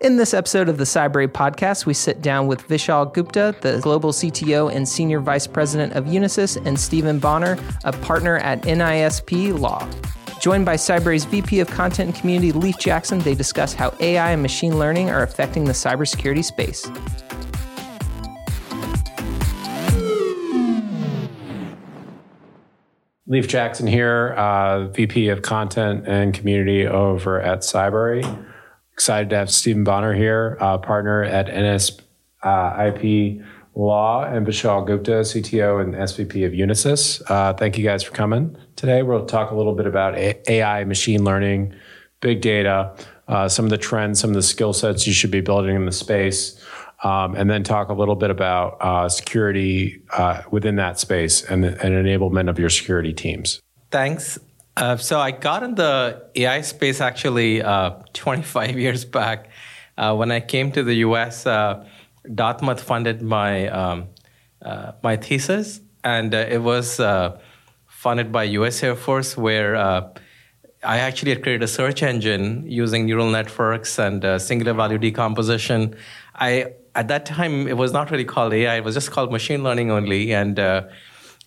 In this episode of the Cybrary podcast, we sit down with Vishal Gupta, the global CTO and senior vice president of Unisys, and Stephen Boughner, a partner at NISP Law. Joined by Cybrary's VP of Content and Community, Leif Jackson, they discuss how AI and machine learning are affecting the cybersecurity space. Leif Jackson here, uh, VP of Content and Community over at Cybrary. Excited to have Stephen Boughner here, uh, partner at NS uh, Law, and Vishal Gupta, CTO and SVP of Unisys. Uh, thank you guys for coming today. We'll talk a little bit about AI, machine learning, big data, uh, some of the trends, some of the skill sets you should be building in the space. Um, and then talk a little bit about uh, security uh, within that space and, and enablement of your security teams. Thanks. Uh, so I got in the AI space actually uh, 25 years back. Uh, when I came to the US, uh, Dartmouth funded my, um, uh, my thesis, and uh, it was funded by US Air Force, where I actually had created a search engine using neural networks and singular value decomposition. I at that time it was not really called AI; it was just called machine learning only, and I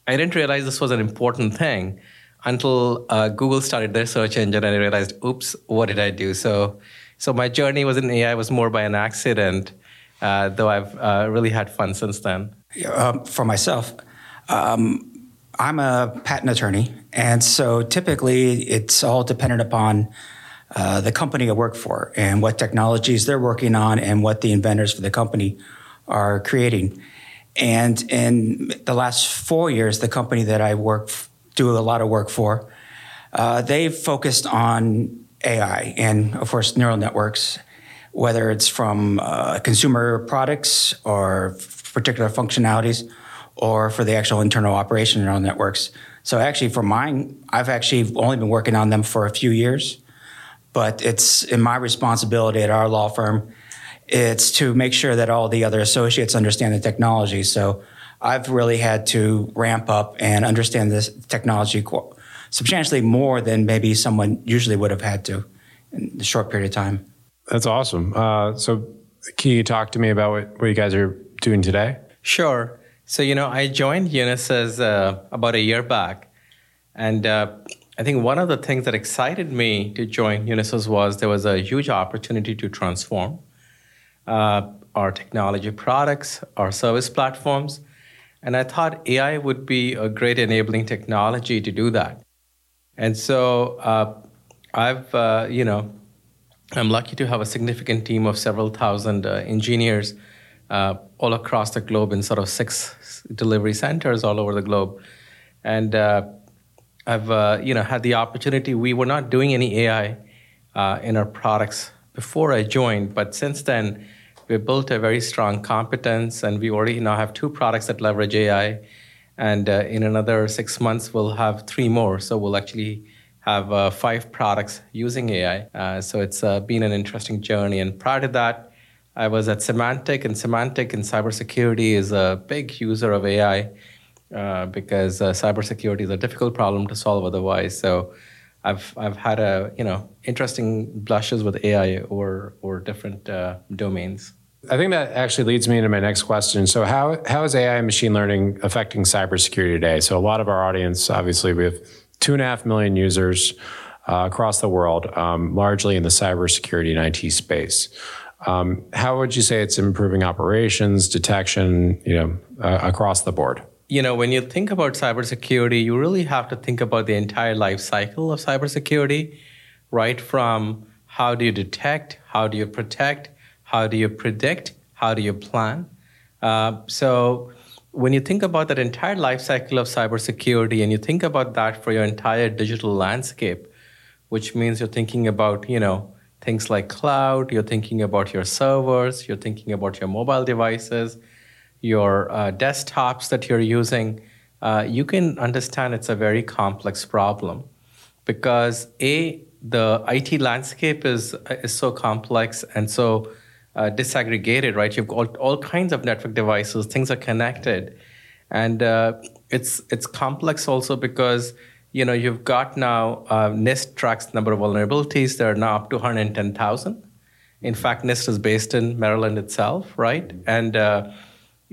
didn't realize this was an important thing until uh, Google started their search engine and I realized, oops, what did I do? So, so my journey was in AI was more by an accident, uh, though I've uh, really had fun since then. Um, for myself, um, I'm a patent attorney, and so typically it's all dependent upon uh, the company I work for and what technologies they're working on and what the inventors for the company are creating. And in the last four years, the company that I work do a lot of work for. Uh, they've focused on AI and, of course, neural networks, whether it's from uh, consumer products or particular functionalities or for the actual internal operation of neural networks. So, actually, for mine, I've actually only been working on them for a few years, but it's in my responsibility at our law firm. It's to make sure that all the other associates understand the technology. So, I've really had to ramp up and understand this technology substantially more than maybe someone usually would have had to in a short period of time. That's awesome. Uh, so, can you talk to me about what, what you guys are doing today? Sure. So, you know, I joined Unisys uh, about a year back. And uh, I think one of the things that excited me to join Unisys was there was a huge opportunity to transform uh, our technology products, our service platforms, and I thought AI would be a great enabling technology to do that. And so uh, I've, uh, you know, I'm lucky to have a significant team of several thousand uh, engineers uh, all across the globe in sort of six delivery centers all over the globe. And uh, I've, uh, you know, had the opportunity. We were not doing any AI in our products before I joined, but since then, we built a very strong competence, and we already now have two products that leverage AI. And uh, in another six months, we'll have three more. So we'll actually have uh, five products using AI. Uh, so it's uh, been an interesting journey. And prior to that, I was at Symantec, and Symantec in cybersecurity is a big user of AI uh, because uh, cybersecurity is a difficult problem to solve otherwise. So I've I've had a you know interesting blushes with AI or or different uh, domains. I think that actually leads me into my next question. So how how is AI and machine learning affecting cybersecurity today? So a lot of our audience, obviously, we have two and a half million users uh, across the world, um, largely in the cybersecurity and IT space. Um, how would you say it's improving operations, detection, you know, uh, across the board? You know, when you think about cybersecurity, you really have to think about the entire life cycle of cybersecurity, right? From how do you detect, how do you protect, how do you predict, how do you plan? Uh, so when you think about that entire life cycle of cybersecurity and you think about that for your entire digital landscape, which means you're thinking about, you know, things like cloud, you're thinking about your servers, you're thinking about your mobile devices, your uh, desktops that you're using, uh, you can understand it's a very complex problem because a the IT landscape is is so complex and so uh, disaggregated, right? You've got all kinds of network devices, things are connected, and uh, it's it's complex also because you know you've got now uh, NIST tracks number of vulnerabilities. There are now up to 110,000 In fact, NIST is based in Maryland itself, right? And uh,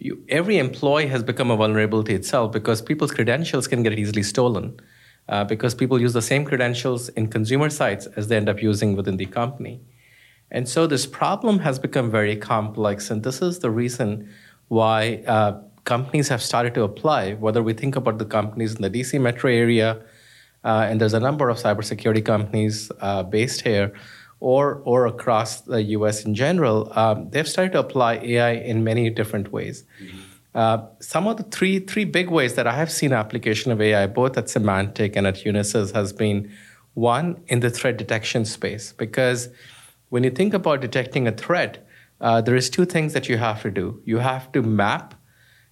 you, every employee has become a vulnerability itself because people's credentials can get easily stolen uh, because people use the same credentials in consumer sites as they end up using within the company. And so this problem has become very complex, and this is the reason why uh, companies have started to apply, whether we think about the companies in the DC metro area, uh, and there's a number of cybersecurity companies uh, based here, or, or across the US in general, um, they've started to apply AI in many different ways. Mm-hmm. Uh, some of the three, three big ways that I have seen application of AI, both at Symantec and at Unisys, has been one in the threat detection space. Because when you think about detecting a threat, uh, there is two things that you have to do. You have to map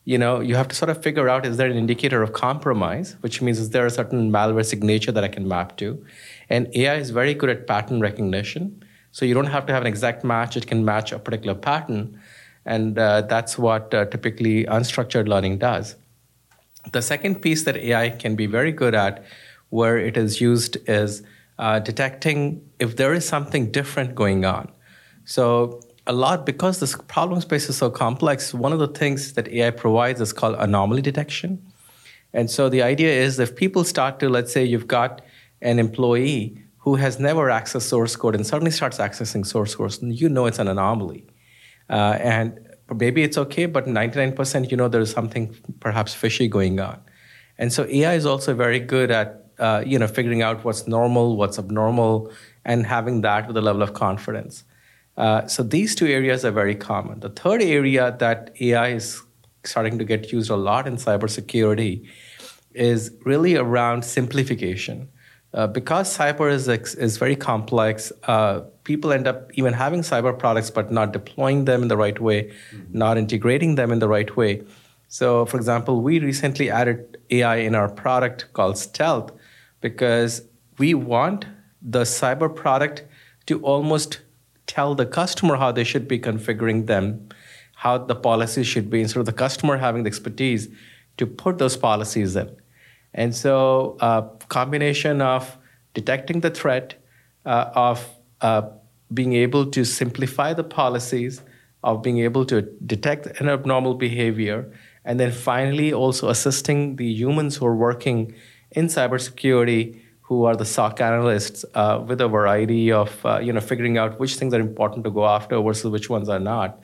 you know, you have to sort of figure out is there an indicator of compromise, which means is there a certain malware signature that I can map to? And AI is very good at pattern recognition. So you don't have to have an exact match, it can match a particular pattern. And uh, that's what uh, typically unstructured learning does. The second piece that AI can be very good at, where it is used, is uh, detecting if there is something different going on. So a lot because this problem space is so complex. One of the things that AI provides is called anomaly detection. And so the idea is if people start to, let's say you've got an employee who has never accessed source code and suddenly starts accessing source code, you know it's an anomaly. Uh, and maybe it's okay, but 99% you know there's something perhaps fishy going on. And so AI is also very good at uh, you know figuring out what's normal, what's abnormal, and having that with a level of confidence. Uh, so these two areas are very common. The third area that AI is starting to get used a lot in cybersecurity is really around simplification. Uh, because cyber is, is very complex, uh, people end up even having cyber products but not deploying them in the right way, mm-hmm. not integrating them in the right way. So, for example, we recently added AI in our product called Stealth because we want the cyber product to almost tell the customer how they should be configuring them, how the policies should be, instead of the customer having the expertise to put those policies in. And so, a uh, combination of detecting the threat, uh, of uh, being able to simplify the policies, of being able to detect an abnormal behavior, and then finally also assisting the humans who are working in cybersecurity who are the SOC analysts uh, with a variety of uh, you know figuring out which things are important to go after versus which ones are not.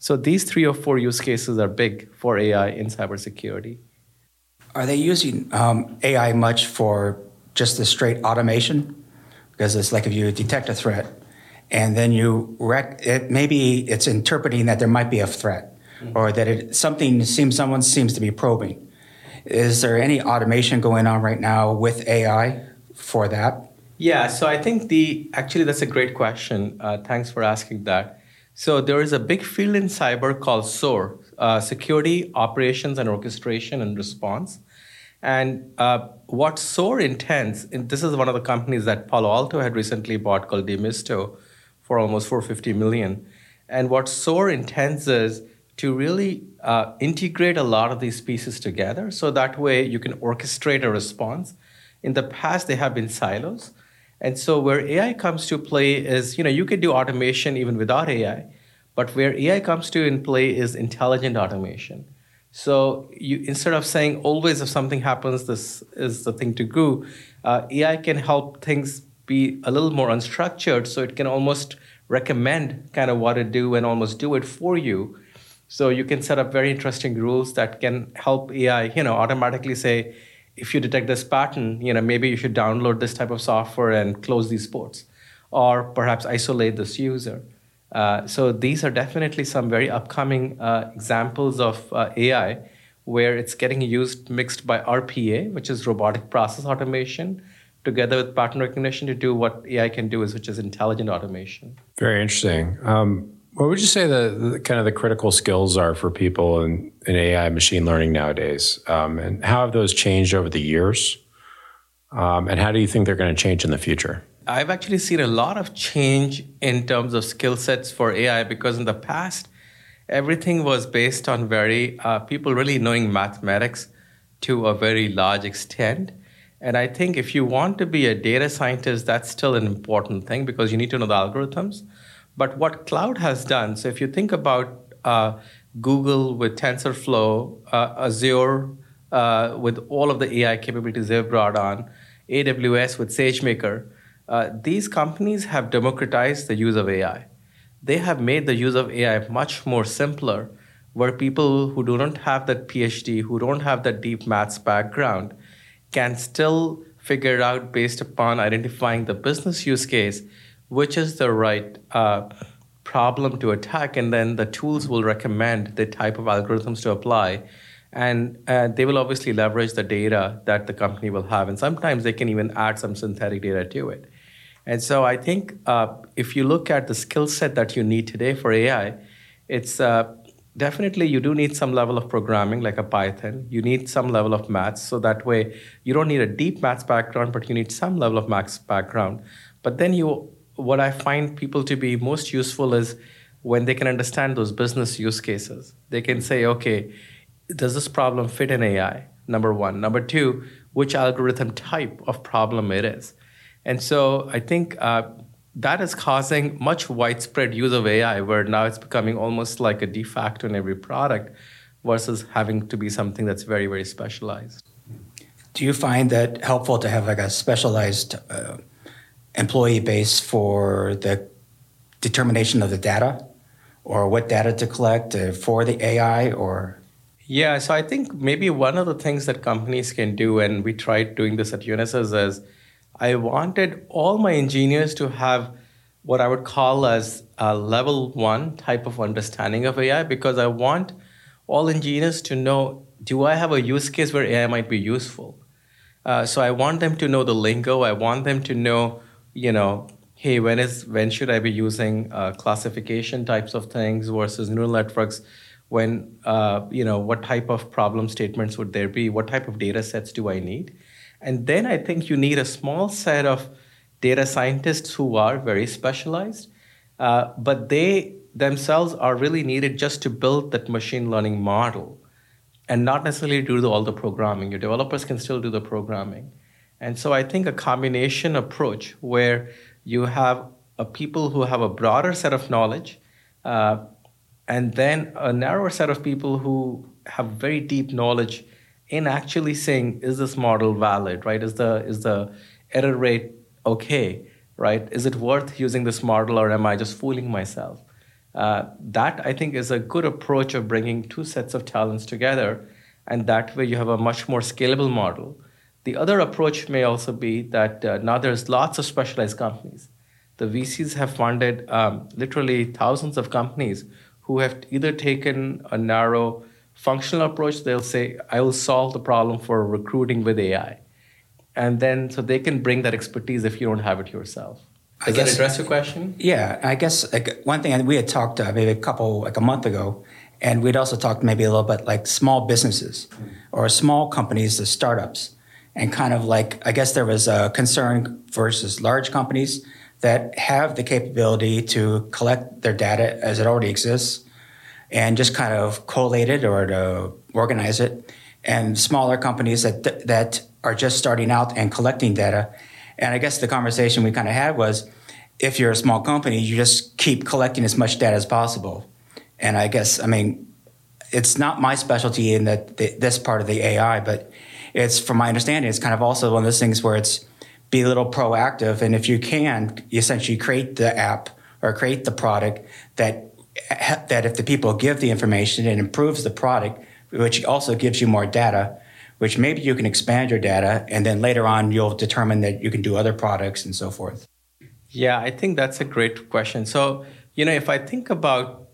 So these three or four use cases are big for AI in cybersecurity. Are they using um, AI much for just the straight automation? Because it's like if you detect a threat, and then you rec- it, maybe it's interpreting that there might be a threat, mm-hmm. or that it something seems someone seems to be probing. Is there any automation going on right now with AI? for that? Yeah, so I think the actually that's a great question. Uh, thanks for asking that. So there is a big field in cyber called SOAR, uh, Security, Operations, and Orchestration and Response. And uh, what SOAR intends, and this is one of the companies that Palo Alto had recently bought called Demisto for almost 450 million. And what so intense is to really uh, integrate a lot of these pieces together so that way you can orchestrate a response. In the past they have been silos. And so where ai comes to play is you know you could do automation even without ai but where ai comes to in play is intelligent automation so you instead of saying always if something happens this is the thing to do uh, ai can help things be a little more unstructured so it can almost recommend kind of what to do and almost do it for you so you can set up very interesting rules that can help ai you know automatically say if you detect this pattern, you know, maybe you should download this type of software and close these ports, or perhaps isolate this user. Uh, so these are definitely some very upcoming uh, examples of uh, AI where it's getting used mixed by RPA, which is robotic process automation, together with pattern recognition to do what AI can do, is which is intelligent automation. Very interesting. Um, what would you say the, the, kind of the critical skills are for people in, in AI machine learning nowadays? Um, and how have those changed over the years? Um, and how do you think they're going to change in the future? I've actually seen a lot of change in terms of skill sets for AI because in the past, everything was based on very uh, people really knowing mathematics to a very large extent. And I think if you want to be a data scientist, that's still an important thing because you need to know the algorithms. But what cloud has done, so if you think about uh, Google with TensorFlow, uh, Azure uh, with all of the AI capabilities they've brought on, AWS with SageMaker, uh, these companies have democratized the use of AI. They have made the use of AI much more simpler, where people who do not have that PhD, who don't have that deep maths background, can still figure out based upon identifying the business use case, which is the right uh, problem to attack, and then the tools will recommend the type of algorithms to apply. And uh, they will obviously leverage the data that the company will have. And sometimes they can even add some synthetic data to it. And so I think uh, if you look at the skill set that you need today for AI, it's uh, definitely you do need some level of programming like a Python. You need some level of maths. So that way you don't need a deep maths background, but you need some level of maths background. But then you, what I find people to be most useful is when they can understand those business use cases. They can say, okay, does this problem fit in AI? Number one. Number two, which algorithm type of problem it is. And so I think uh, that is causing much widespread use of AI, where now it's becoming almost like a de facto in every product versus having to be something that's very, very specialized. Do you find that helpful to have like a specialized uh, employee base for the determination of the data or what data to collect uh, for the AI or? Yeah, so I think maybe one of the things that companies can do, and we tried doing this at Unisys, is I wanted all my engineers to have what I would call as a level one type of understanding of AI because I want all engineers to know do I have a use case where AI might be useful? Uh, so I want them to know the lingo. I want them to know, you know, hey, when is when should I be using uh, classification types of things versus neural networks? When uh, you know, what type of problem statements would there be? What type of data sets do I need? And then I think you need a small set of data scientists who are very specialized, uh, but they themselves are really needed just to build that machine learning model and not necessarily do all the programming. Your developers can still do the programming. And so I think a combination approach where you have a people who have a broader set of knowledge uh, and then a narrower set of people who have very deep knowledge in actually saying is this model valid right? Is the is the error rate okay right? Is it worth using this model or am i just fooling myself? Uh, that i think is a good approach of bringing two sets of talents together and that way you have a much more scalable model. The other approach may also be that uh, now there's lots of specialized companies. The vcs have funded um, literally thousands of companies who have either taken a narrow functional approach, they'll say, I will solve the problem for recruiting with AI. And then so they can bring that expertise if you don't have it yourself. Does guess, that address your question? Yeah, I guess like one thing we had talked uh, maybe a couple like a month ago, and we'd also talked maybe a little bit like small businesses or small companies, the startups, and kind of like I guess there was a concern versus large companies that have the capability to collect their data as it already exists and just kind of collate it or to organize it. And smaller companies that that are just starting out and collecting data. And I guess the conversation we kind of had was, if you're a small company, you just keep collecting as much data as possible. And I guess I mean, it's not my specialty in that this part of the AI, but it's from my understanding, it's kind of also one of those things where it's be a little proactive, and if you can, you essentially create the app or create the product that that if the people give the information, it improves the product, which also gives you more data, which maybe you can expand your data, and then later on you'll determine that you can do other products and so forth. Yeah, I think that's a great question. So, you know, if I think about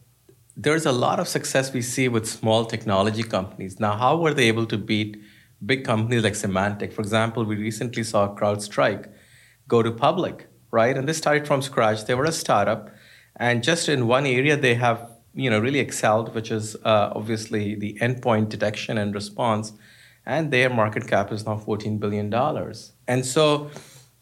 there's a lot of success we see with small technology companies. Now, how were they able to beat big companies like Symantec? For example, we recently saw CrowdStrike go to public, right? And they started from scratch. They were a startup and just in one area, they have you know really excelled, which is uh, obviously the endpoint detection and response. And their market cap is now $14 billion. And so,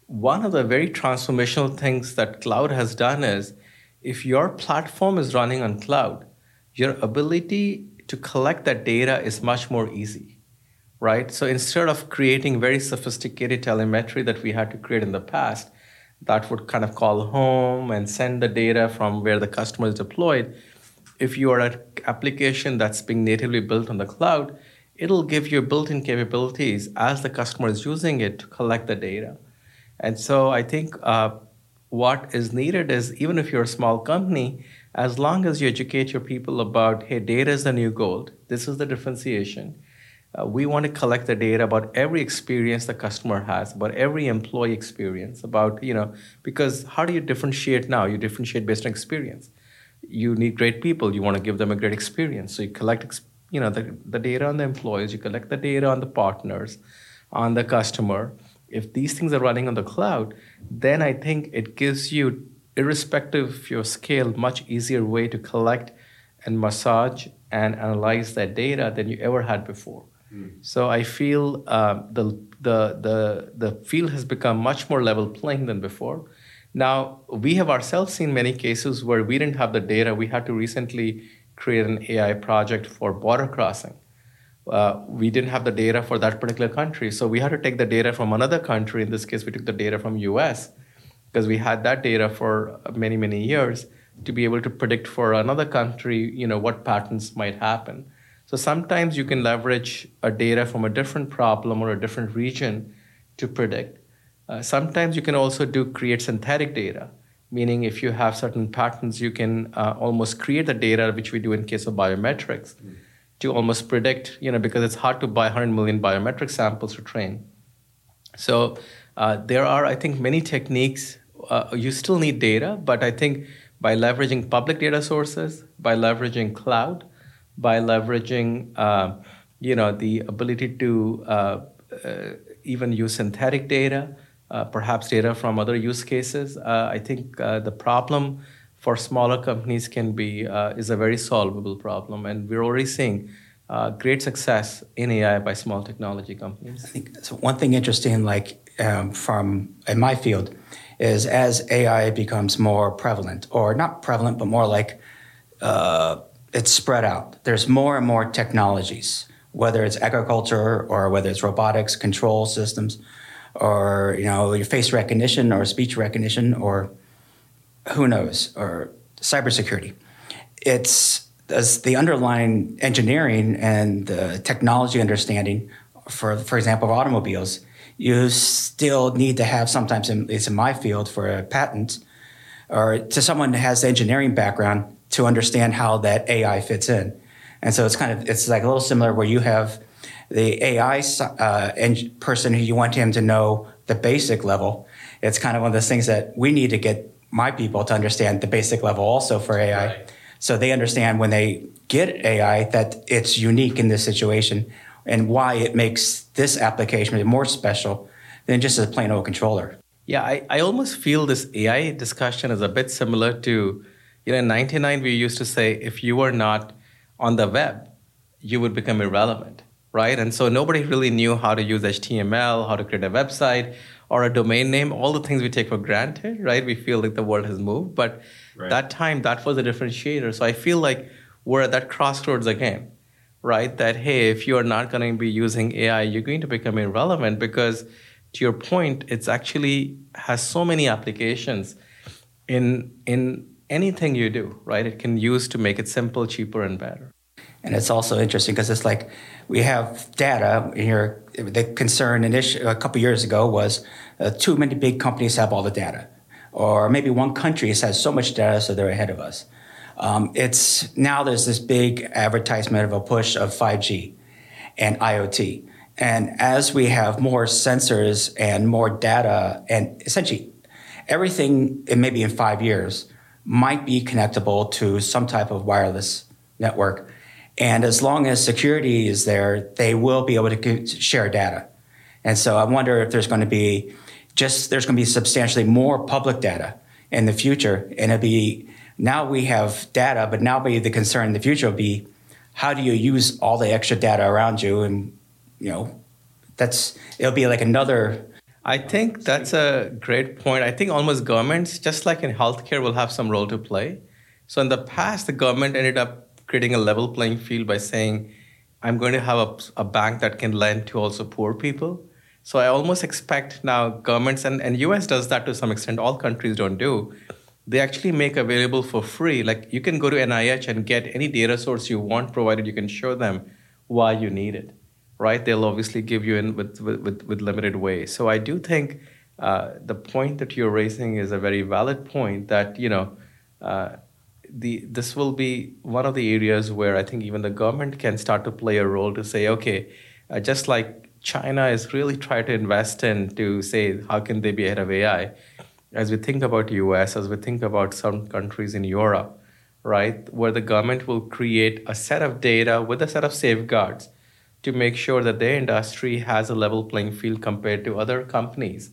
one of the very transformational things that cloud has done is if your platform is running on cloud, your ability to collect that data is much more easy, right? So instead of creating very sophisticated telemetry that we had to create in the past, that would kind of call home and send the data from where the customer is deployed. If you are an application that's being natively built on the cloud, it'll give you built-in capabilities as the customer is using it to collect the data. And so I think uh, what is needed is even if you're a small company, as long as you educate your people about, hey, data is the new gold, this is the differentiation. Uh, we want to collect the data about every experience the customer has, about every employee experience, about, you know, because how do you differentiate now? You differentiate based on experience. You need great people, you want to give them a great experience. So you collect, you know, the, the data on the employees, you collect the data on the partners, on the customer. If these things are running on the cloud, then I think it gives you irrespective of your scale, much easier way to collect and massage and analyze that data than you ever had before. Mm. So I feel uh, the, the, the, the field has become much more level playing than before. Now, we have ourselves seen many cases where we didn't have the data. We had to recently create an AI project for border crossing. Uh, we didn't have the data for that particular country. So we had to take the data from another country. In this case, we took the data from US because we had that data for many many years to be able to predict for another country you know what patterns might happen so sometimes you can leverage a data from a different problem or a different region to predict uh, sometimes you can also do create synthetic data meaning if you have certain patterns you can uh, almost create the data which we do in case of biometrics mm. to almost predict you know because it's hard to buy 100 million biometric samples to train so uh, there are i think many techniques uh, you still need data, but I think by leveraging public data sources, by leveraging cloud, by leveraging uh, you know the ability to uh, uh even use synthetic data, uh, perhaps data from other use cases, uh, I think the problem for smaller companies can be is a very solvable problem, and we're already seeing. great success in AI by small technology companies. I think so one thing interesting, like um, from in my field, is as AI becomes more prevalent, or not prevalent, but more like uh, it's spread out. There's more and more technologies, whether it's agriculture or whether it's robotics, control systems, or you know your face recognition or speech recognition, or who knows, or cybersecurity. It's as the underlying engineering and the technology understanding for, for example, automobiles you still need to have sometimes in, it's in my field for a patent or to someone that has the engineering background to understand how that AI fits in. And so it's kind of it's like a little similar where you have the AI uh, person who you want him to know the basic level. It's kind of one of those things that we need to get my people to understand the basic level also for AI. Right. So they understand when they get AI that it's unique in this situation and why it makes this application more special than just a plain old controller. Yeah, I, I almost feel this AI discussion is a bit similar to, you know, in 99, we used to say if you were not on the web, you would become irrelevant, right? And so nobody really knew how to use HTML, how to create a website or a domain name, all the things we take for granted, right? We feel like the world has moved. But right. that time, that was a differentiator. So I feel like we're at that crossroads again right? That, hey, if you're not going to be using AI, you're going to become irrelevant because, to your point, it's actually has so many applications in, in anything you do, right? It can use to make it simple, cheaper, and better. And it's also interesting because it's like we have data here. The concern initially, a couple years ago was uh, too many big companies have all the data, or maybe one country has so much data so they're ahead of us. Um, it's now there's this big advertisement of a push of 5G and IoT. And as we have more sensors and more data, and essentially everything, maybe in five years, might be connectable to some type of wireless network. And as long as security is there, they will be able to share data. And so I wonder if there's going to be just, there's going to be substantially more public data in the future. And it'll be now we have data, but now maybe the concern in the future will be how do you use all the extra data around you? And, you know, that's, it'll be like another. I think that's a great point. I think almost governments, just like in healthcare, will have some role to play. So in the past, the government ended up creating a level playing field by saying, I'm going to have a, a bank that can lend to also poor people. So I almost expect now governments and, and US does that to some extent, all countries don't do. They actually make available for free. Like you can go to NIH and get any data source you want, provided you can show them why you need it. Right? They'll obviously give you in with, with, with limited ways. So I do think uh, the point that you're raising is a very valid point that, you know, uh, the this will be one of the areas where I think even the government can start to play a role to say, okay, uh, just like China is really trying to invest in to say how can they be ahead of AI, as we think about US, as we think about some countries in Europe, right, where the government will create a set of data with a set of safeguards to make sure that their industry has a level playing field compared to other companies.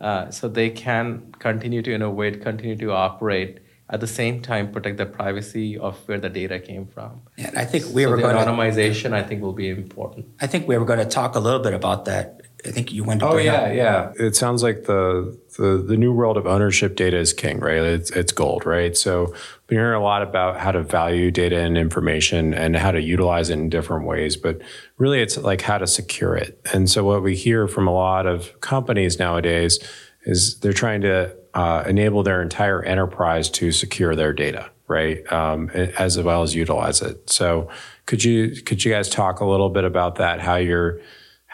Uh, so they can continue to innovate, continue to operate, at the same time protect the privacy of where the data came from. Yeah, I think we so were the going anonymization, to, I think, will be important. I think we were going to talk a little bit about that. I think you went to. Oh yeah, up. yeah. It sounds like the, the the new world of ownership data is king, right? It's it's gold, right? So we hear a lot about how to value data and information and how to utilize it in different ways, but really it's like how to secure it. And so what we hear from a lot of companies nowadays is they're trying to uh, enable their entire enterprise to secure their data, right, um, as well as utilize it. So, could you could you guys talk a little bit about that? How your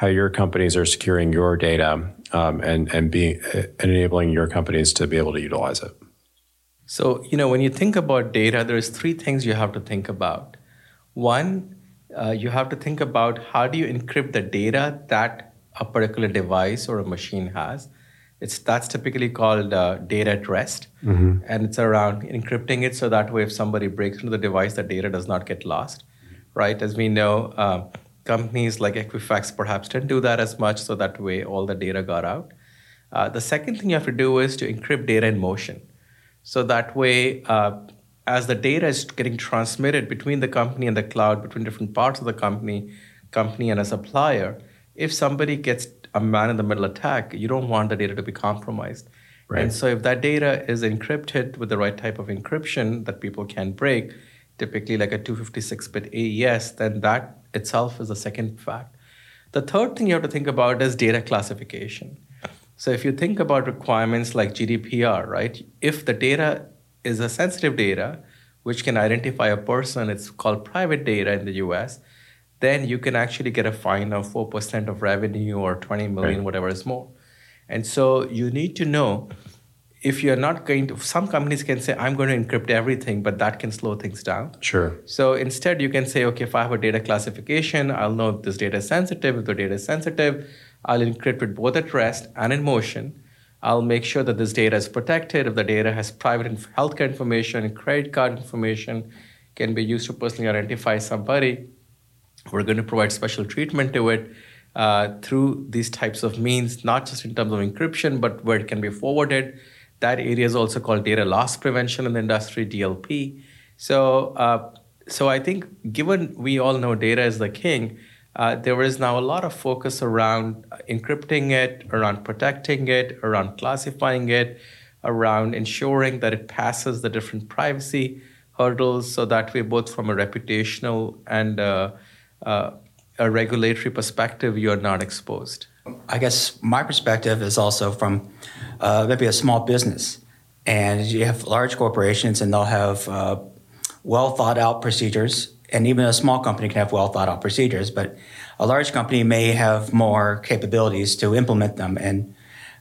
how your companies are securing your data um, and and being and enabling your companies to be able to utilize it. So, you know, when you think about data, there's three things you have to think about. One, uh, you have to think about how do you encrypt the data that a particular device or a machine has it's that's typically called uh, data at rest, mm-hmm. and it's around encrypting it so that way if somebody breaks into the device, the data does not get lost, right? As we know, uh, companies like Equifax perhaps didn't do that as much, so that way all the data got out. Uh, the second thing you have to do is to encrypt data in motion, so that way. Uh, as the data is getting transmitted between the company and the cloud, between different parts of the company, company and a supplier, if somebody gets a man in the middle attack, you don't want the data to be compromised. Right. And so if that data is encrypted with the right type of encryption that people can break, typically like a 256-bit AES, then that itself is the second fact. The third thing you have to think about is data classification. So if you think about requirements like GDPR, right? If the data is a sensitive data, which can identify a person, it's called private data in the US, then you can actually get a fine of 4% of revenue or 20 million, right. whatever is more. And so you need to know if you're not going to, some companies can say, I'm going to encrypt everything, but that can slow things down. Sure. So instead, you can say, okay, if I have a data classification, I'll know if this data is sensitive. If the data is sensitive, I'll encrypt it both at rest and in motion. I'll make sure that this data is protected. If the data has private healthcare information and credit card information, can be used to personally identify somebody we're going to provide special treatment to it uh, through these types of means, not just in terms of encryption, but where it can be forwarded. That area is also called data loss prevention in the industry, DLP. So, uh, so I think given we all know data is the king, uh, there is now a lot of focus around encrypting it, around protecting it, around classifying it, around ensuring that it passes the different privacy hurdles, so that way, both from a reputational and uh, uh, a regulatory perspective, you're not exposed? I guess my perspective is also from uh, maybe a small business. And you have large corporations, and they'll have uh, well thought out procedures. And even a small company can have well thought out procedures, but a large company may have more capabilities to implement them and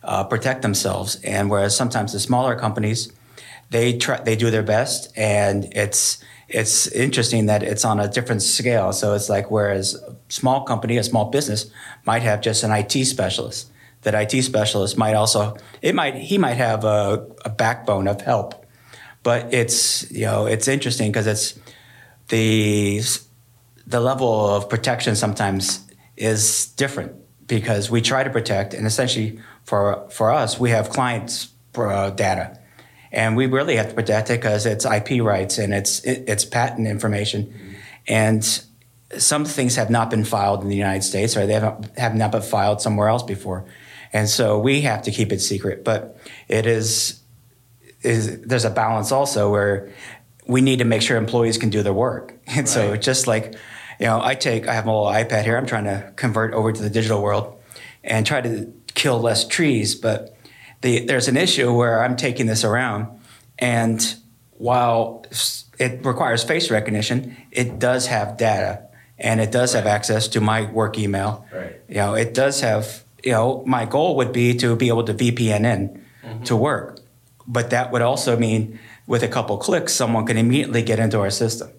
uh, protect themselves. And whereas sometimes the smaller companies, they try, they do their best, and it's it's interesting that it's on a different scale. So it's like whereas a small company, a small business might have just an IT specialist. That IT specialist might also it might he might have a, a backbone of help, but it's you know it's interesting because it's the the level of protection sometimes is different because we try to protect and essentially for for us we have clients uh, data. And we really have to protect it because it's IP rights and it's it, it's patent information, mm-hmm. and some things have not been filed in the United States or they have, have not been filed somewhere else before, and so we have to keep it secret. But it is is there's a balance also where we need to make sure employees can do their work, and right. so just like you know, I take I have my little iPad here. I'm trying to convert over to the digital world and try to kill less trees. But the, there's an issue where I'm taking this around, and while it requires face recognition, it does have data and it does right. have access to my work email. Right. You know, it does have. You know, my goal would be to be able to VPN in mm-hmm. to work, but that would also mean with a couple clicks, someone can immediately get into our system.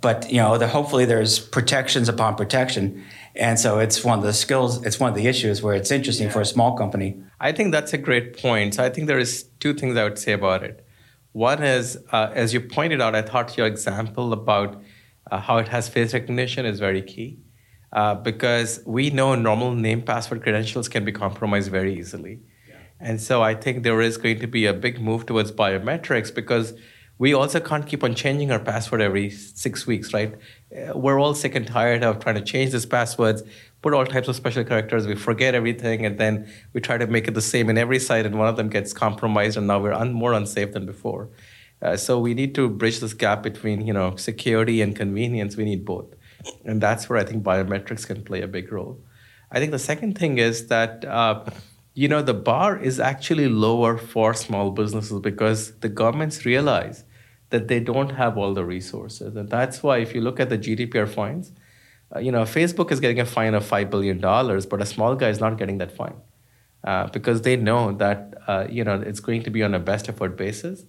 But you know, the, hopefully there's protections upon protection, and so it's one of the skills. It's one of the issues where it's interesting yeah. for a small company. I think that's a great point. So I think there is two things I would say about it. One is, uh, as you pointed out, I thought your example about uh, how it has face recognition is very key uh, because we know normal name, password, credentials can be compromised very easily. Yeah. And so I think there is going to be a big move towards biometrics because we also can't keep on changing our password every six weeks, right? Uh, we're all sick and tired of trying to change these passwords, put all types of special characters, we forget everything, and then we try to make it the same in every site, and one of them gets compromised, and now we're un- more unsafe than before. Uh, so we need to bridge this gap between you know security and convenience. We need both, and that's where I think biometrics can play a big role. I think the second thing is that uh, you know the bar is actually lower for small businesses because the governments realize that they don't have all the resources, and that's why if you look at the GDPR fines, uh, you know Facebook is getting a fine of five billion dollars, but a small guy is not getting that fine. Uh, because they know that uh, you know it's going to be on a best effort basis,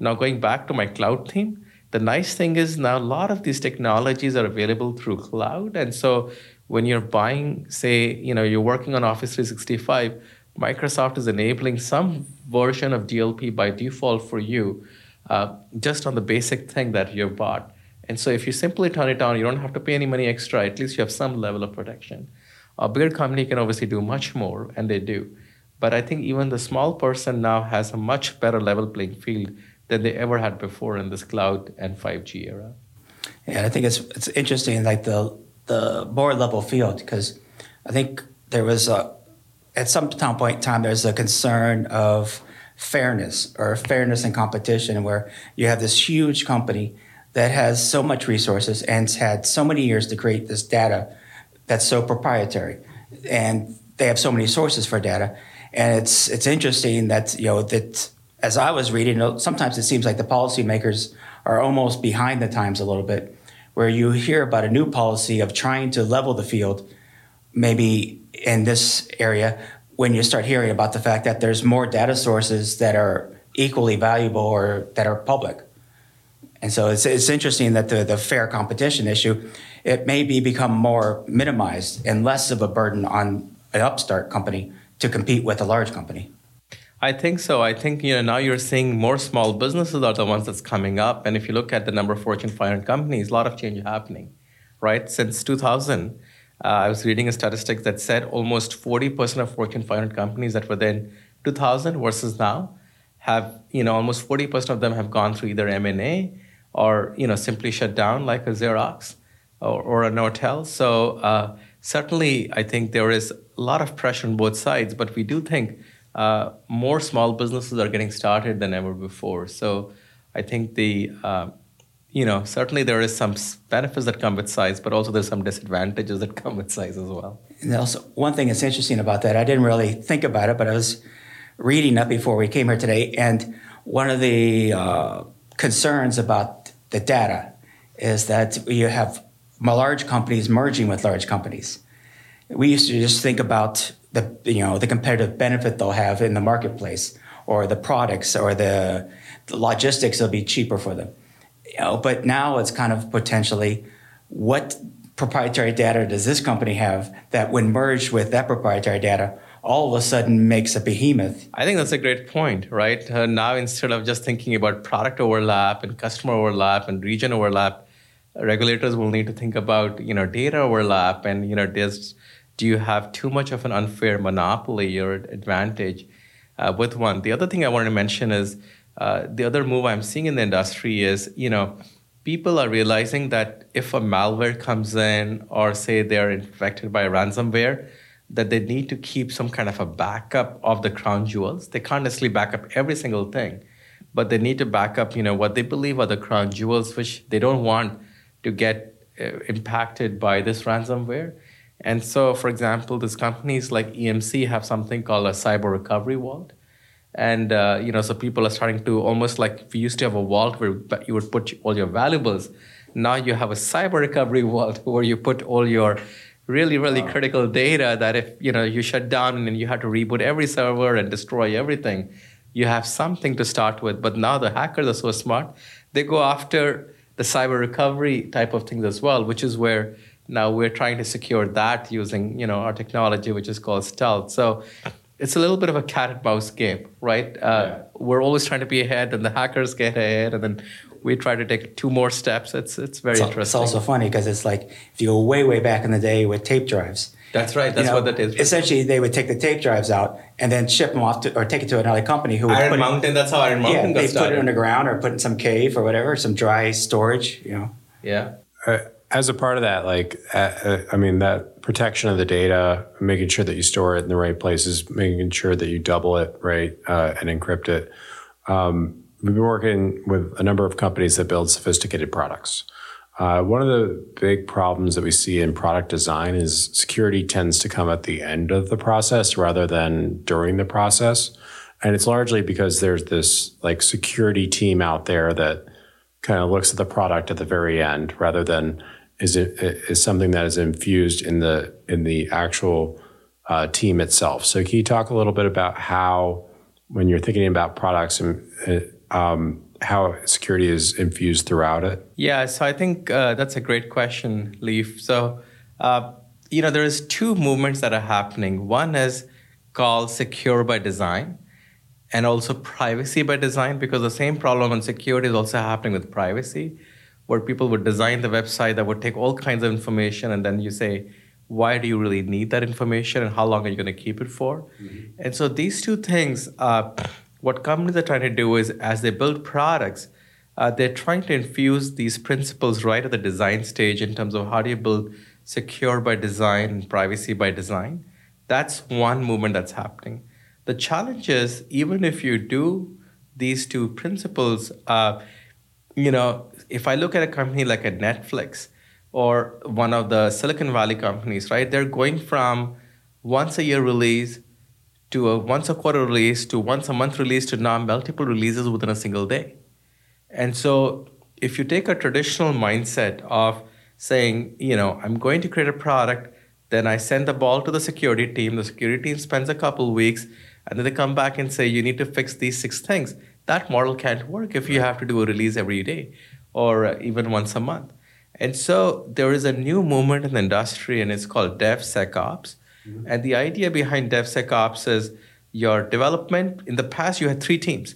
now, going back to my cloud theme, the nice thing is now a lot of these technologies are available through cloud. And so when you're buying, say, you know, you're working on Office 365, Microsoft is enabling some version of DLP by default for you, uh, just on the basic thing that you've bought. And so if you simply turn it on, you don't have to pay any money extra. At least you have some level of protection. A bigger company can obviously do much more, and they do. But I think even the small person now has a much better level playing field than they ever had before in this cloud and 5G era. Yeah, I think it's it's interesting, like the the board level field, because I think there was a at some point in time there's a concern of fairness or fairness in competition, where you have this huge company that has so much resources and had so many years to create this data that's so proprietary, and they have so many sources for data, and it's it's interesting that you know that as I was reading, sometimes it seems like the policymakers are almost behind the times a little bit, where you hear about a new policy of trying to level the field, maybe in this area, when you start hearing about the fact that there's more data sources that are equally valuable or that are public. And so it's, it's interesting that the, the fair competition issue, it may be become more minimized and less of a burden on an upstart company to compete with a large company. I think so. I think you know now you're seeing more small businesses are the ones that's coming up, and if you look at the number of Fortune 500 companies, a lot of change happening, right? Since 2000, uh, I was reading a statistic that said almost 40% of Fortune 500 companies that were then 2000 versus now have you know almost 40% of them have gone through either M&A or you know simply shut down like a Xerox or, or a Nortel. So uh, certainly, I think there is a lot of pressure on both sides, but we do think uh, more small businesses are getting started than ever before. So I think the uh, you know certainly there is some benefits that come with size, but also there's some disadvantages that come with size as well. And also, one thing that's interesting about that, I didn't really think about it, but I was reading up before we came here today, and one of the uh, concerns about the data is that you have large companies merging with large companies. We used to just think about the you know the competitive benefit they'll have in the marketplace or the products or the, the logistics will be cheaper for them. You know but now it's kind of potentially what proprietary data does this company have that when merged with that proprietary data all of a sudden makes a behemoth? I think that's a great point right? Uh, now instead of just thinking about product overlap and customer overlap and region overlap regulators will need to think about you know data overlap and you know there's do you have too much of an unfair monopoly or advantage uh, with one? The other thing I want to mention is uh, the other move I'm seeing in the industry is, you know, people are realizing that if a malware comes in or say they're infected by ransomware, that they need to keep some kind of a backup of the crown jewels. They can't necessarily back up every single thing, but they need to back up, you know, what they believe are the crown jewels, which they don't want to get uh, impacted by this ransomware. And so, for example, these companies like EMC have something called a cyber recovery vault. And, uh, you know, so people are starting to almost like we used to have a vault where you would put all your valuables. Now you have a cyber recovery vault where you put all your really, really wow. critical data that if, you know, you shut down and you have to reboot every server and destroy everything, you have something to start with. But now the hackers are so smart, they go after the cyber recovery type of things as well, which is where now we're trying to secure that using you know our technology, which is called stealth. So it's a little bit of a cat and mouse game, right? Uh, yeah. We're always trying to be ahead, and the hackers get ahead, and then we try to take two more steps. It's it's very it's, interesting. It's also funny because it's like if you go way way back in the day with tape drives. That's right. That's you know, what that is. Essentially, they would take the tape drives out and then ship them off to, or take it to another company who would Iron put Mountain. It, that's how Iron Mountain yeah, they started. put it underground or put in some cave or whatever, some dry storage. You know. Yeah. Uh, as a part of that, like, uh, uh, I mean, that protection of the data, making sure that you store it in the right places, making sure that you double it, right, uh, and encrypt it. Um, we've been working with a number of companies that build sophisticated products. Uh, one of the big problems that we see in product design is security tends to come at the end of the process rather than during the process. And it's largely because there's this like security team out there that kind of looks at the product at the very end rather than is it is something that is infused in the in the actual uh, team itself. So can you talk a little bit about how when you're thinking about products and um, how security is infused throughout it? Yeah, so I think uh, that's a great question, Leif. So uh, you know there's two movements that are happening. One is called secure by design, and also privacy by design, because the same problem on security is also happening with privacy where people would design the website that would take all kinds of information and then you say, why do you really need that information and how long are you going to keep it for? Mm-hmm. And so these two things, uh, what companies are trying to do is as they build products, uh, they're trying to infuse these principles right at the design stage in terms of how do you build secure by design and privacy by design. That's one movement that's happening. The challenge is even if you do these two principles, uh, you know, if I look at a company like a Netflix or one of the Silicon Valley companies, right, they're going from once a year release to a once a quarter release to once a month release to now multiple releases within a single day. And so if you take a traditional mindset of saying, you know, I'm going to create a product, then I send the ball to the security team, the security team spends a couple weeks, and then they come back and say, you need to fix these six things. That model can't work if you have to do a release every day or even once a month. And so there is a new movement in the industry, and it's called DevSecOps. Mm-hmm. And the idea behind DevSecOps is your development. In the past, you had three teams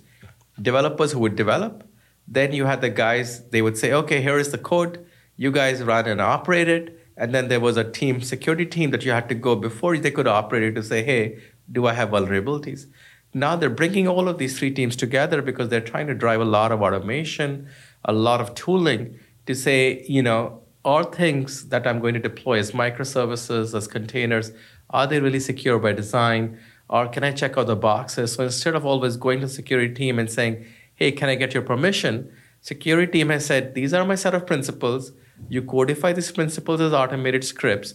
developers who would develop, then you had the guys, they would say, okay, here is the code, you guys run and operate it. And then there was a team, security team that you had to go before they could operate it to say, hey, do I have vulnerabilities? Now they're bringing all of these three teams together because they're trying to drive a lot of automation, a lot of tooling to say, you know, all things that I'm going to deploy as microservices, as containers, are they really secure by design? Or can I check out the boxes? So instead of always going to the security team and saying, hey, can I get your permission? Security team has said, these are my set of principles. You codify these principles as automated scripts.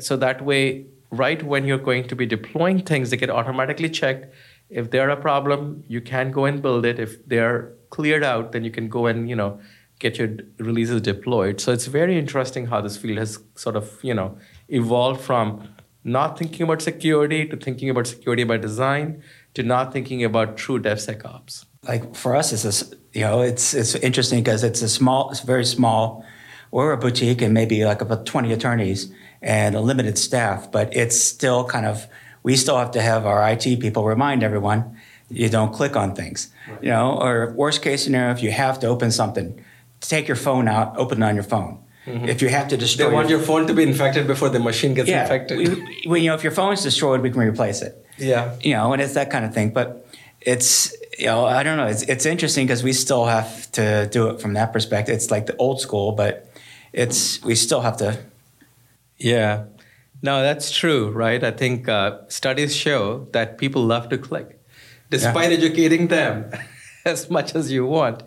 So that way, right when you're going to be deploying things, they get automatically checked. If they're a problem, you can go and build it. If they're cleared out, then you can go and you know get your releases deployed. So it's very interesting how this field has sort of you know evolved from not thinking about security to thinking about security by design to not thinking about true DevSecOps. Like for us, it's a, you know it's it's interesting because it's a small, it's very small. We're a boutique and maybe like about twenty attorneys and a limited staff, but it's still kind of we still have to have our IT people remind everyone you don't click on things. Right. You know, or worst case scenario, if you have to open something, take your phone out, open it on your phone. Mm-hmm. If you have to destroy, they want your, your, phone to be infected before the machine gets yeah, infected. We, we, you know, if your phone is destroyed, we can replace it. Yeah, you know, and it's that kind of thing. But it's you know, I don't know. It's it's interesting because we still have to do it from that perspective. It's like the old school, but it's we still have to. Yeah, no, that's true, right? I think uh, studies show that people love to click despite yeah. educating them as much as you want.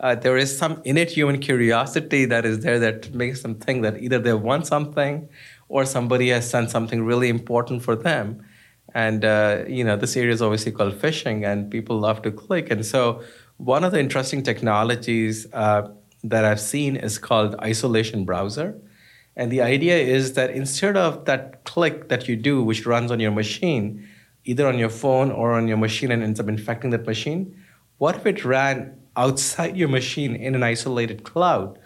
Uh, there is some innate human curiosity that is there that makes them think that either they want something or somebody has sent something really important for them. And uh, you know, this area is obviously called phishing, and people love to click. And so, one of the interesting technologies uh, that I've seen is called isolation browser. And the idea is that instead of that click that you do, which runs on your machine, either on your phone or on your machine and ends up infecting that machine, what if it ran outside your machine in an isolated cloud?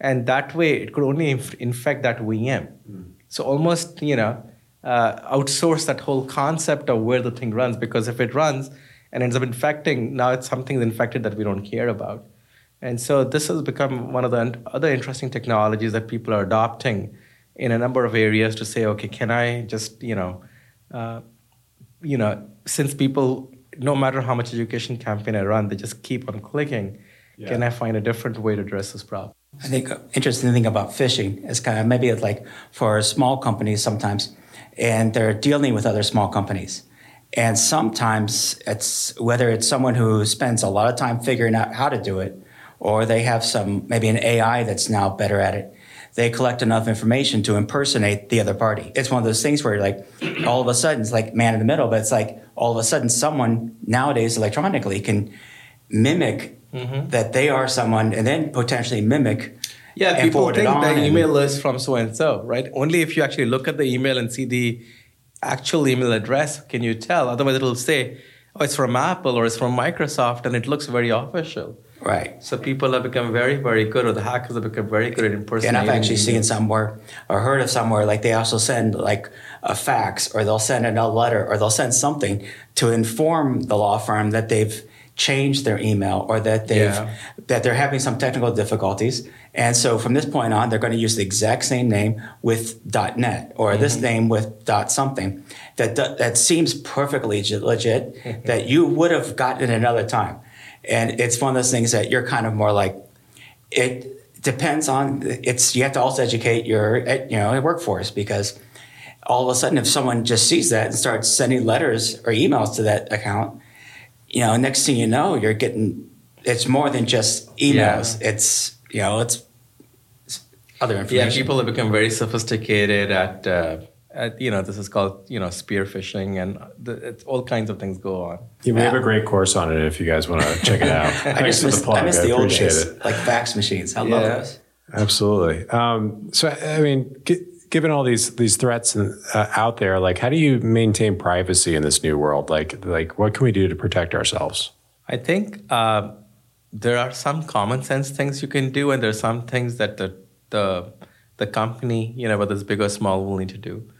And that way, it could only inf- infect that VM. Mm. So almost, you know, uh, outsource that whole concept of where the thing runs because if it runs and ends up infecting, now it's something infected that we don't care about. And so this has become one of the other interesting technologies that people are adopting in a number of areas to say, okay, can I just, you know, uh, you know, since people, no matter how much education campaign I run, they just keep on clicking, yeah. can I find a different way to address this problem? I think interesting thing about phishing is kind of maybe it's like for small companies sometimes, and they're dealing with other small companies. And sometimes it's whether it's someone who spends a lot of time figuring out how to do it, or they have some maybe an AI that's now better at it. They collect enough information to impersonate the other party. It's one of those things where you're like all of a sudden it's like man in the middle, but it's like all of a sudden someone nowadays electronically can mimic mm-hmm. that they are someone and then potentially mimic yeah, people think the email is from so and so, right? Only if you actually look at the email and see the actual email address can you tell. Otherwise, it'll say, oh, it's from Apple or it's from Microsoft, and it looks very official. Right. So people have become very, very good, or the hackers have become very good at impersonating. And I've actually seen somewhere or heard of somewhere like they also send like a fax, or they'll send a letter, or they'll send something to inform the law firm that they've changed their email or that they've yeah. that they're having some technical difficulties. And so from this point on, they're going to use the exact same name with .net or mm-hmm. this name with dot something that that seems perfectly legit that you would have gotten another time. And it's one of those things that you're kind of more like, it depends on, it's, you have to also educate your, you know, workforce because all of a sudden, if someone just sees that and starts sending letters or emails to that account, you know, next thing you know, you're getting, it's more than just emails. Yeah. It's, you know, it's, it's other information. Yeah, people have become very sophisticated at, uh, uh, you know, this is called, you know, spear phishing and the, it's all kinds of things go on. Yeah, we yeah. have a great course on it if you guys want to check it out. I just miss, the, plug. I miss the old days, it. like fax machines. I yeah. love those. Absolutely. Um, so, I mean, given all these these threats uh, out there, like, how do you maintain privacy in this new world? Like, like, what can we do to protect ourselves? I think uh, there are some common sense things you can do, and there are some things that the the the company, you know, whether it's big or small, will need to do.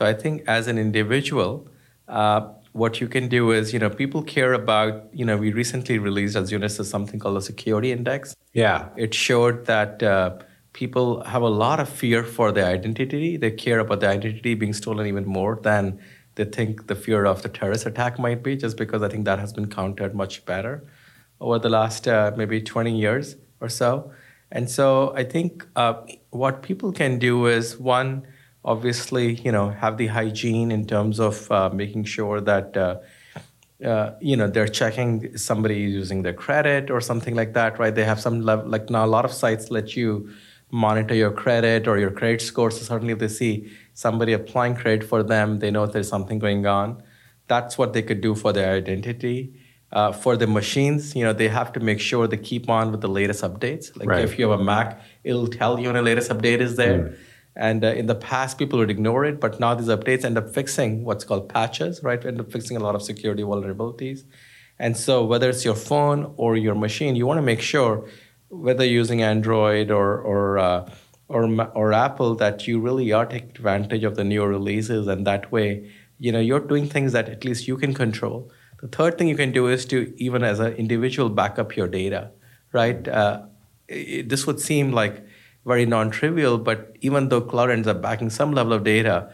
So I think as an individual, uh, what you can do is, you know, people care about, you know, we recently released as Unisys something called a security index. Yeah. It showed that uh, people have a lot of fear for their identity. They care about their identity being stolen even more than they think the fear of the terrorist attack might be, just because I think that has been countered much better over the last uh, maybe 20 years or so. And so I think uh, what people can do is one, obviously, you know, have the hygiene in terms of uh, making sure that, uh, uh, you know, they're checking somebody using their credit or something like that, right? They have some level, like now a lot of sites let you monitor your credit or your credit score. So certainly if they see somebody applying credit for them, they know there's something going on. That's what they could do for their identity. Uh, for the machines, you know, they have to make sure they keep on with the latest updates. Like right. if you have a Mac, it'll tell you when the latest update is there. Mm. And uh, in the past, people would ignore it, but now these updates end up fixing what's called patches, right? End up fixing a lot of security vulnerabilities. And so, whether it's your phone or your machine, you want to make sure, whether using Android or or uh, or or Apple, that you really are taking advantage of the newer releases, and that way, you know, you're doing things that at least you can control. The third thing you can do is to even as an individual back up your data, right? Uh, it, this would seem like very non-trivial, but even though cloud ends up backing some level of data,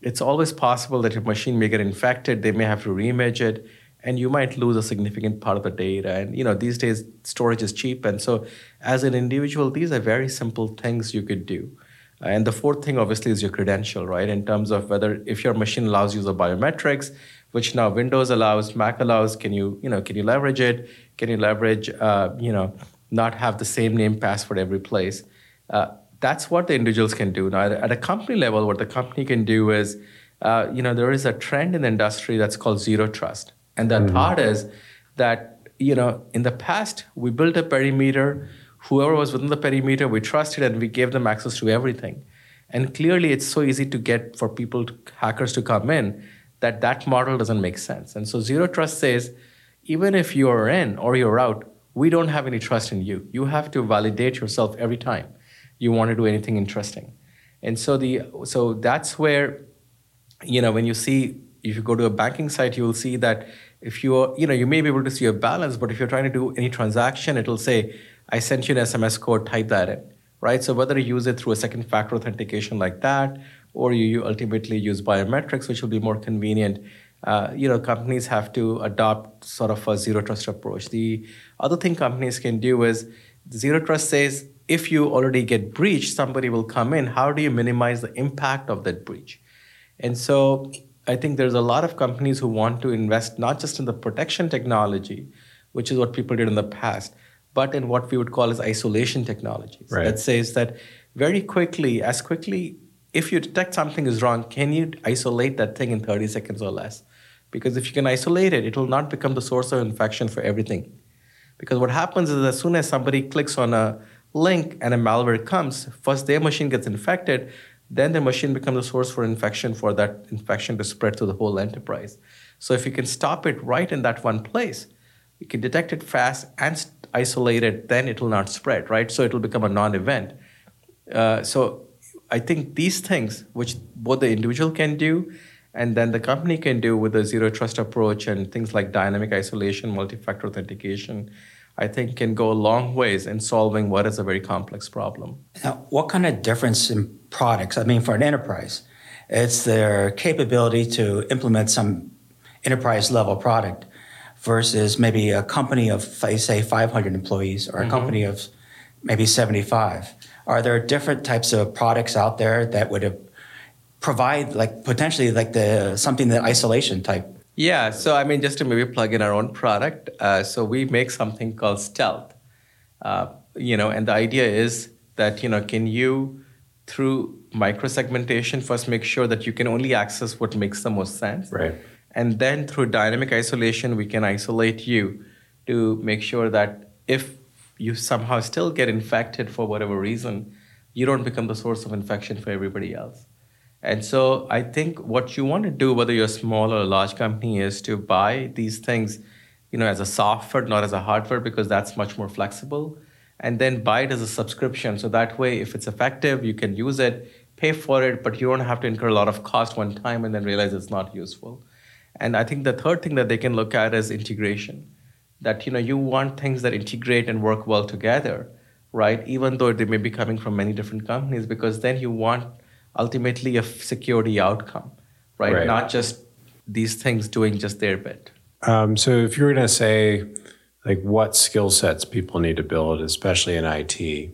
it's always possible that your machine may get infected. They may have to reimage it, and you might lose a significant part of the data. And you know, these days storage is cheap, and so as an individual, these are very simple things you could do. And the fourth thing, obviously, is your credential, right? In terms of whether if your machine allows you the biometrics, which now Windows allows, Mac allows. Can you, you know, can you leverage it? Can you leverage, uh, you know, not have the same name password every place? Uh, that's what the individuals can do. Now, at a company level, what the company can do is, uh, you know, there is a trend in the industry that's called zero trust. And the mm-hmm. thought is that, you know, in the past, we built a perimeter. Whoever was within the perimeter, we trusted and we gave them access to everything. And clearly, it's so easy to get for people, to, hackers to come in, that that model doesn't make sense. And so, zero trust says, even if you're in or you're out, we don't have any trust in you. You have to validate yourself every time you want to do anything interesting. And so the so that's where, you know, when you see if you go to a banking site, you will see that if you are, you know, you may be able to see a balance, but if you're trying to do any transaction, it'll say, I sent you an SMS code, type that in. Right. So whether you use it through a second factor authentication like that, or you, you ultimately use biometrics, which will be more convenient. Uh, you know, companies have to adopt sort of a zero trust approach. The other thing companies can do is zero trust says if you already get breached, somebody will come in. How do you minimize the impact of that breach? And so I think there's a lot of companies who want to invest not just in the protection technology, which is what people did in the past, but in what we would call as isolation technologies. Right. That says that very quickly, as quickly, if you detect something is wrong, can you isolate that thing in 30 seconds or less? Because if you can isolate it, it will not become the source of infection for everything. Because what happens is as soon as somebody clicks on a link and a malware comes, first their machine gets infected, then the machine becomes a source for infection for that infection to spread to the whole enterprise. So if you can stop it right in that one place, you can detect it fast and isolate it, then it will not spread, right? So it will become a non-event. Uh, so I think these things, which both the individual can do and then the company can do with the zero trust approach and things like dynamic isolation, multi-factor authentication, I think can go a long ways in solving what is a very complex problem. Now, what kind of difference in products? I mean, for an enterprise, it's their capability to implement some enterprise level product versus maybe a company of, say, 500 employees or a mm-hmm. company of maybe 75. Are there different types of products out there that would provide like potentially like the something that isolation type yeah, so I mean, just to maybe plug in our own product, uh, so we make something called Stealth. Uh, you know, and the idea is that you know, can you through microsegmentation first make sure that you can only access what makes the most sense, right? And then through dynamic isolation, we can isolate you to make sure that if you somehow still get infected for whatever reason, you don't become the source of infection for everybody else. And so I think what you want to do, whether you're a small or a large company, is to buy these things, you know, as a software, not as a hardware, because that's much more flexible. And then buy it as a subscription. So that way, if it's effective, you can use it, pay for it, but you don't have to incur a lot of cost one time and then realize it's not useful. And I think the third thing that they can look at is integration. That you know, you want things that integrate and work well together, right? Even though they may be coming from many different companies, because then you want ultimately a security outcome, right? right. Not just these things doing just their bit. Um, so if you're going to say, like, what skill sets people need to build, especially in IT,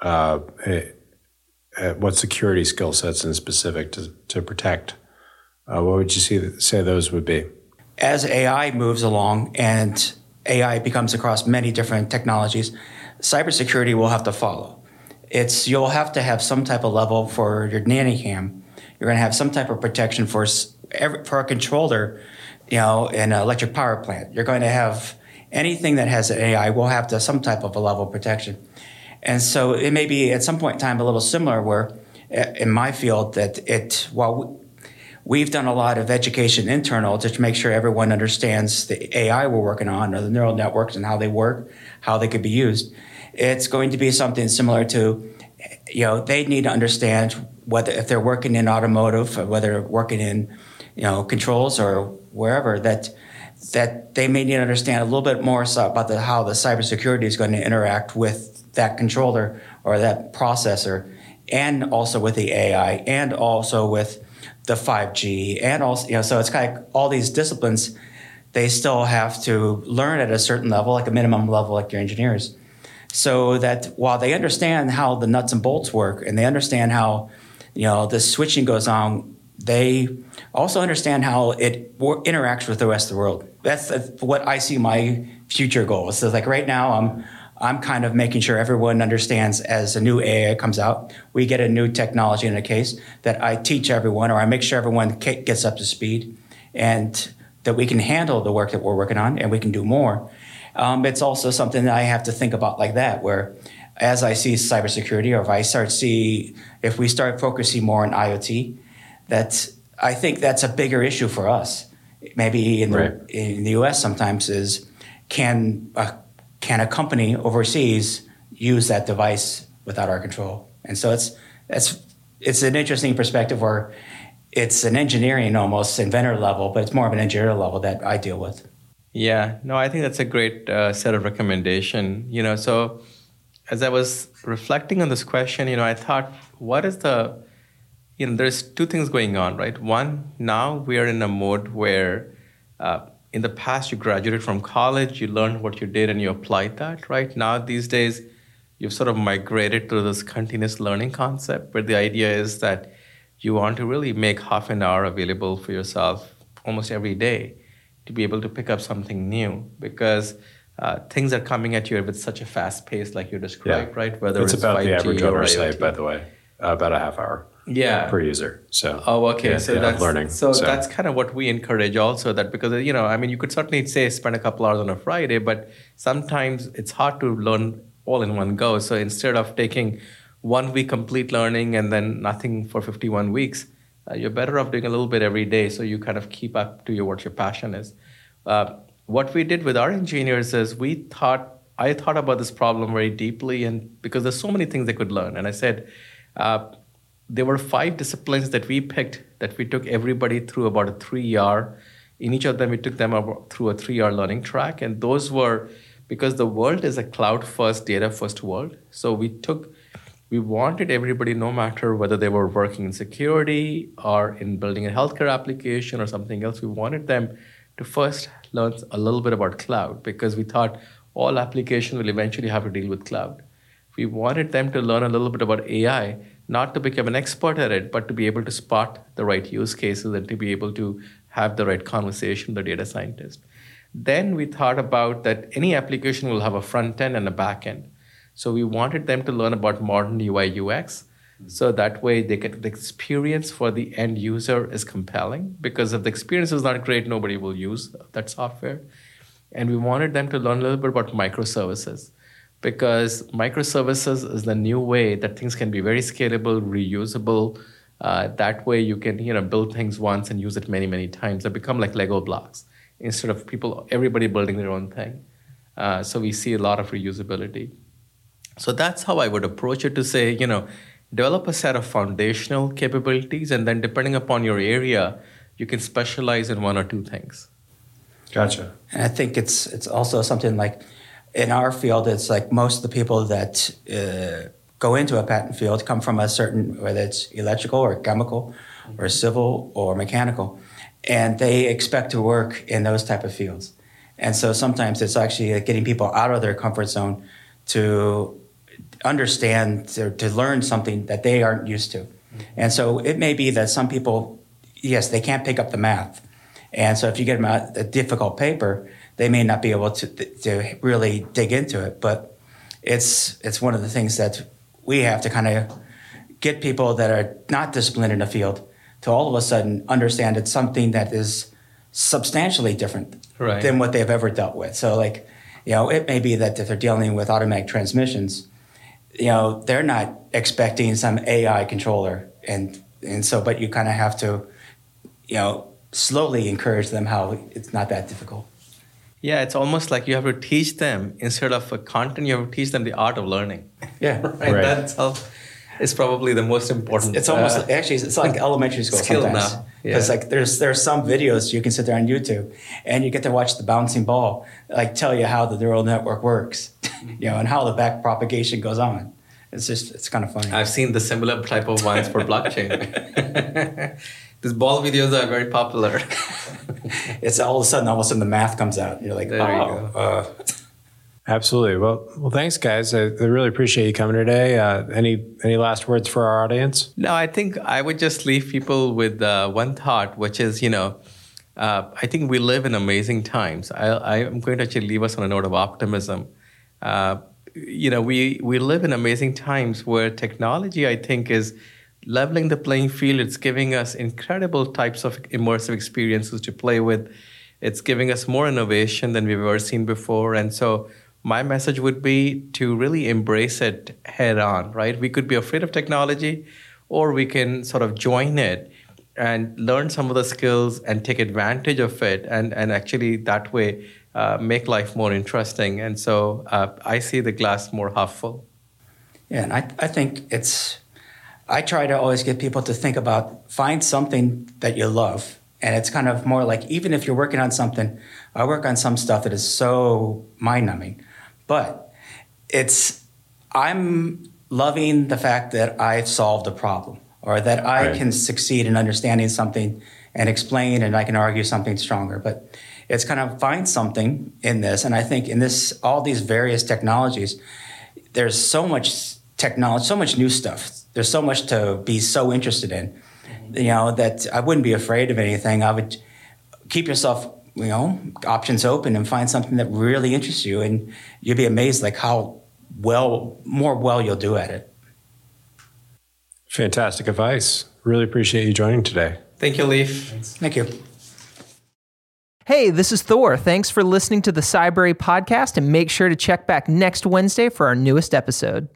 uh, eh, eh, what security skill sets in specific to, to protect, uh, what would you see, say those would be? As AI moves along and AI becomes across many different technologies, cybersecurity will have to follow it's you'll have to have some type of level for your nanny cam. You're going to have some type of protection for every, for a controller, you know, in an electric power plant. You're going to have anything that has an AI will have to some type of a level of protection. And so it may be at some point in time a little similar where in my field that it while we've done a lot of education internal to make sure everyone understands the AI we're working on or the neural networks and how they work, how they could be used it's going to be something similar to, you know, they need to understand whether if they're working in automotive, or whether working in, you know, controls or wherever that that they may need to understand a little bit more about the, how the cybersecurity is going to interact with that controller or that processor, and also with the AI, and also with the 5G, and also you know, so it's kind of all these disciplines. They still have to learn at a certain level, like a minimum level, like your engineers so that while they understand how the nuts and bolts work and they understand how you know the switching goes on they also understand how it interacts with the rest of the world that's what i see my future goals so like right now i'm I'm kind of making sure everyone understands as a new AI comes out, we get a new technology in a case that I teach everyone or I make sure everyone gets up to speed and that we can handle the work that we're working on and we can do more. Um, it's also something that I have to think about like that, where as I see cybersecurity or if I start see, if we start focusing more on IoT, that I think that's a bigger issue for us. Maybe in the, right. in the US sometimes is can a can a company overseas use that device without our control? And so it's it's it's an interesting perspective where it's an engineering almost inventor level, but it's more of an engineer level that I deal with. Yeah, no, I think that's a great uh, set of recommendation. You know, so as I was reflecting on this question, you know, I thought, what is the, you know, there's two things going on, right? One, now we are in a mode where uh, in the past you graduated from college, you learned what you did and you applied that, right? Now these days you've sort of migrated to this continuous learning concept where the idea is that you want to really make half an hour available for yourself almost every day to be able to pick up something new because uh, things are coming at you with such a fast pace like you described, yeah. right? Whether it's, it's about 5G the average oversight, by the way, uh, about a half hour yeah per user so oh okay yeah, so yeah, that's learning so, so, that's kind of what we encourage also that because you know i mean you could certainly say spend a couple hours on a friday but sometimes it's hard to learn all in one go so instead of taking one week complete learning and then nothing for 51 weeks uh, you're better off doing a little bit every day so you kind of keep up to your what your passion is uh, what we did with our engineers is we thought i thought about this problem very deeply and because there's so many things they could learn and i said uh, there were five disciplines that we picked that we took everybody through about a three year. In each of them, we took them through a three year learning track. And those were because the world is a cloud first, data first world. So we took, we wanted everybody, no matter whether they were working in security or in building a healthcare application or something else, we wanted them to first learn a little bit about cloud because we thought all applications will eventually have to deal with cloud. We wanted them to learn a little bit about AI not to become an expert at it, but to be able to spot the right use cases and to be able to have the right conversation with the data scientist. Then we thought about that any application will have a front end and a back end. So we wanted them to learn about modern UI UX. So that way they get the experience for the end user is compelling because if the experience is not great, nobody will use that software. And we wanted them to learn a little bit about microservices because microservices is the new way that things can be very scalable, reusable. Uh, that way you can you know build things once and use it many many times. They become like Lego blocks instead of people everybody building their own thing. Uh, so we see a lot of reusability. So that's how I would approach it to say you know develop a set of foundational capabilities and then depending upon your area you can specialize in one or two things. Gotcha. And I think it's it's also something like in our field, it's like most of the people that uh, go into a patent field come from a certain, whether it's electrical or chemical or civil or mechanical, and they expect to work in those type of fields. And so sometimes it's actually getting people out of their comfort zone to understand, or to learn something that they aren't used to. Mm-hmm. And so it may be that some people, yes, they can't pick up the math. And so if you get them a, a difficult paper, they may not be able to, to really dig into it. But it's, it's one of the things that we have to kind of get people that are not disciplined in the field to all of a sudden understand it's something that is substantially different right. than what they've ever dealt with. So, like, you know, it may be that if they're dealing with automatic transmissions, you know, they're not expecting some AI controller, and and so, but you kind of have to, you know, slowly encourage them how it's not that difficult. Yeah, it's almost like you have to teach them instead of a content, you have to teach them the art of learning. Yeah, right. right. That's is probably the most important. It's, it's almost uh, actually it's like elementary school skill sometimes. now. Because yeah. like there's there's some videos you can sit there on YouTube and you get to watch the bouncing ball like tell you how the neural network works, you know, and how the back propagation goes on. It's just it's kind of funny. I've seen the similar type of ones for blockchain. These ball videos are very popular. it's all of a sudden, all of a sudden, the math comes out. You're like, there oh. You uh. Absolutely. Well, well, thanks, guys. I, I really appreciate you coming today. Uh, any any last words for our audience? No, I think I would just leave people with uh, one thought, which is, you know, uh, I think we live in amazing times. I, am going to actually leave us on a note of optimism. Uh, you know, we, we live in amazing times where technology, I think, is leveling the playing field. It's giving us incredible types of immersive experiences to play with. It's giving us more innovation than we've ever seen before. And so, my message would be to really embrace it head on, right? We could be afraid of technology, or we can sort of join it and learn some of the skills and take advantage of it and, and actually that way uh, make life more interesting. And so uh, i see the glass more half full. Yeah and I, I think it's i try to always get people to think about find something that you love. And it's kind of more like even if you're working on something i work on some stuff that is so mind-numbing but it's i'm loving the fact that i've solved a problem or that I right. can succeed in understanding something and explain and I can argue something stronger. But it's kind of find something in this. And I think in this, all these various technologies, there's so much technology, so much new stuff. There's so much to be so interested in, mm-hmm. you know, that I wouldn't be afraid of anything. I would keep yourself, you know, options open and find something that really interests you. And you'd be amazed like how well, more well you'll do at it. Fantastic advice. Really appreciate you joining today. Thank you, Leif. Thank you. Hey, this is Thor. Thanks for listening to the Cybrary podcast and make sure to check back next Wednesday for our newest episode.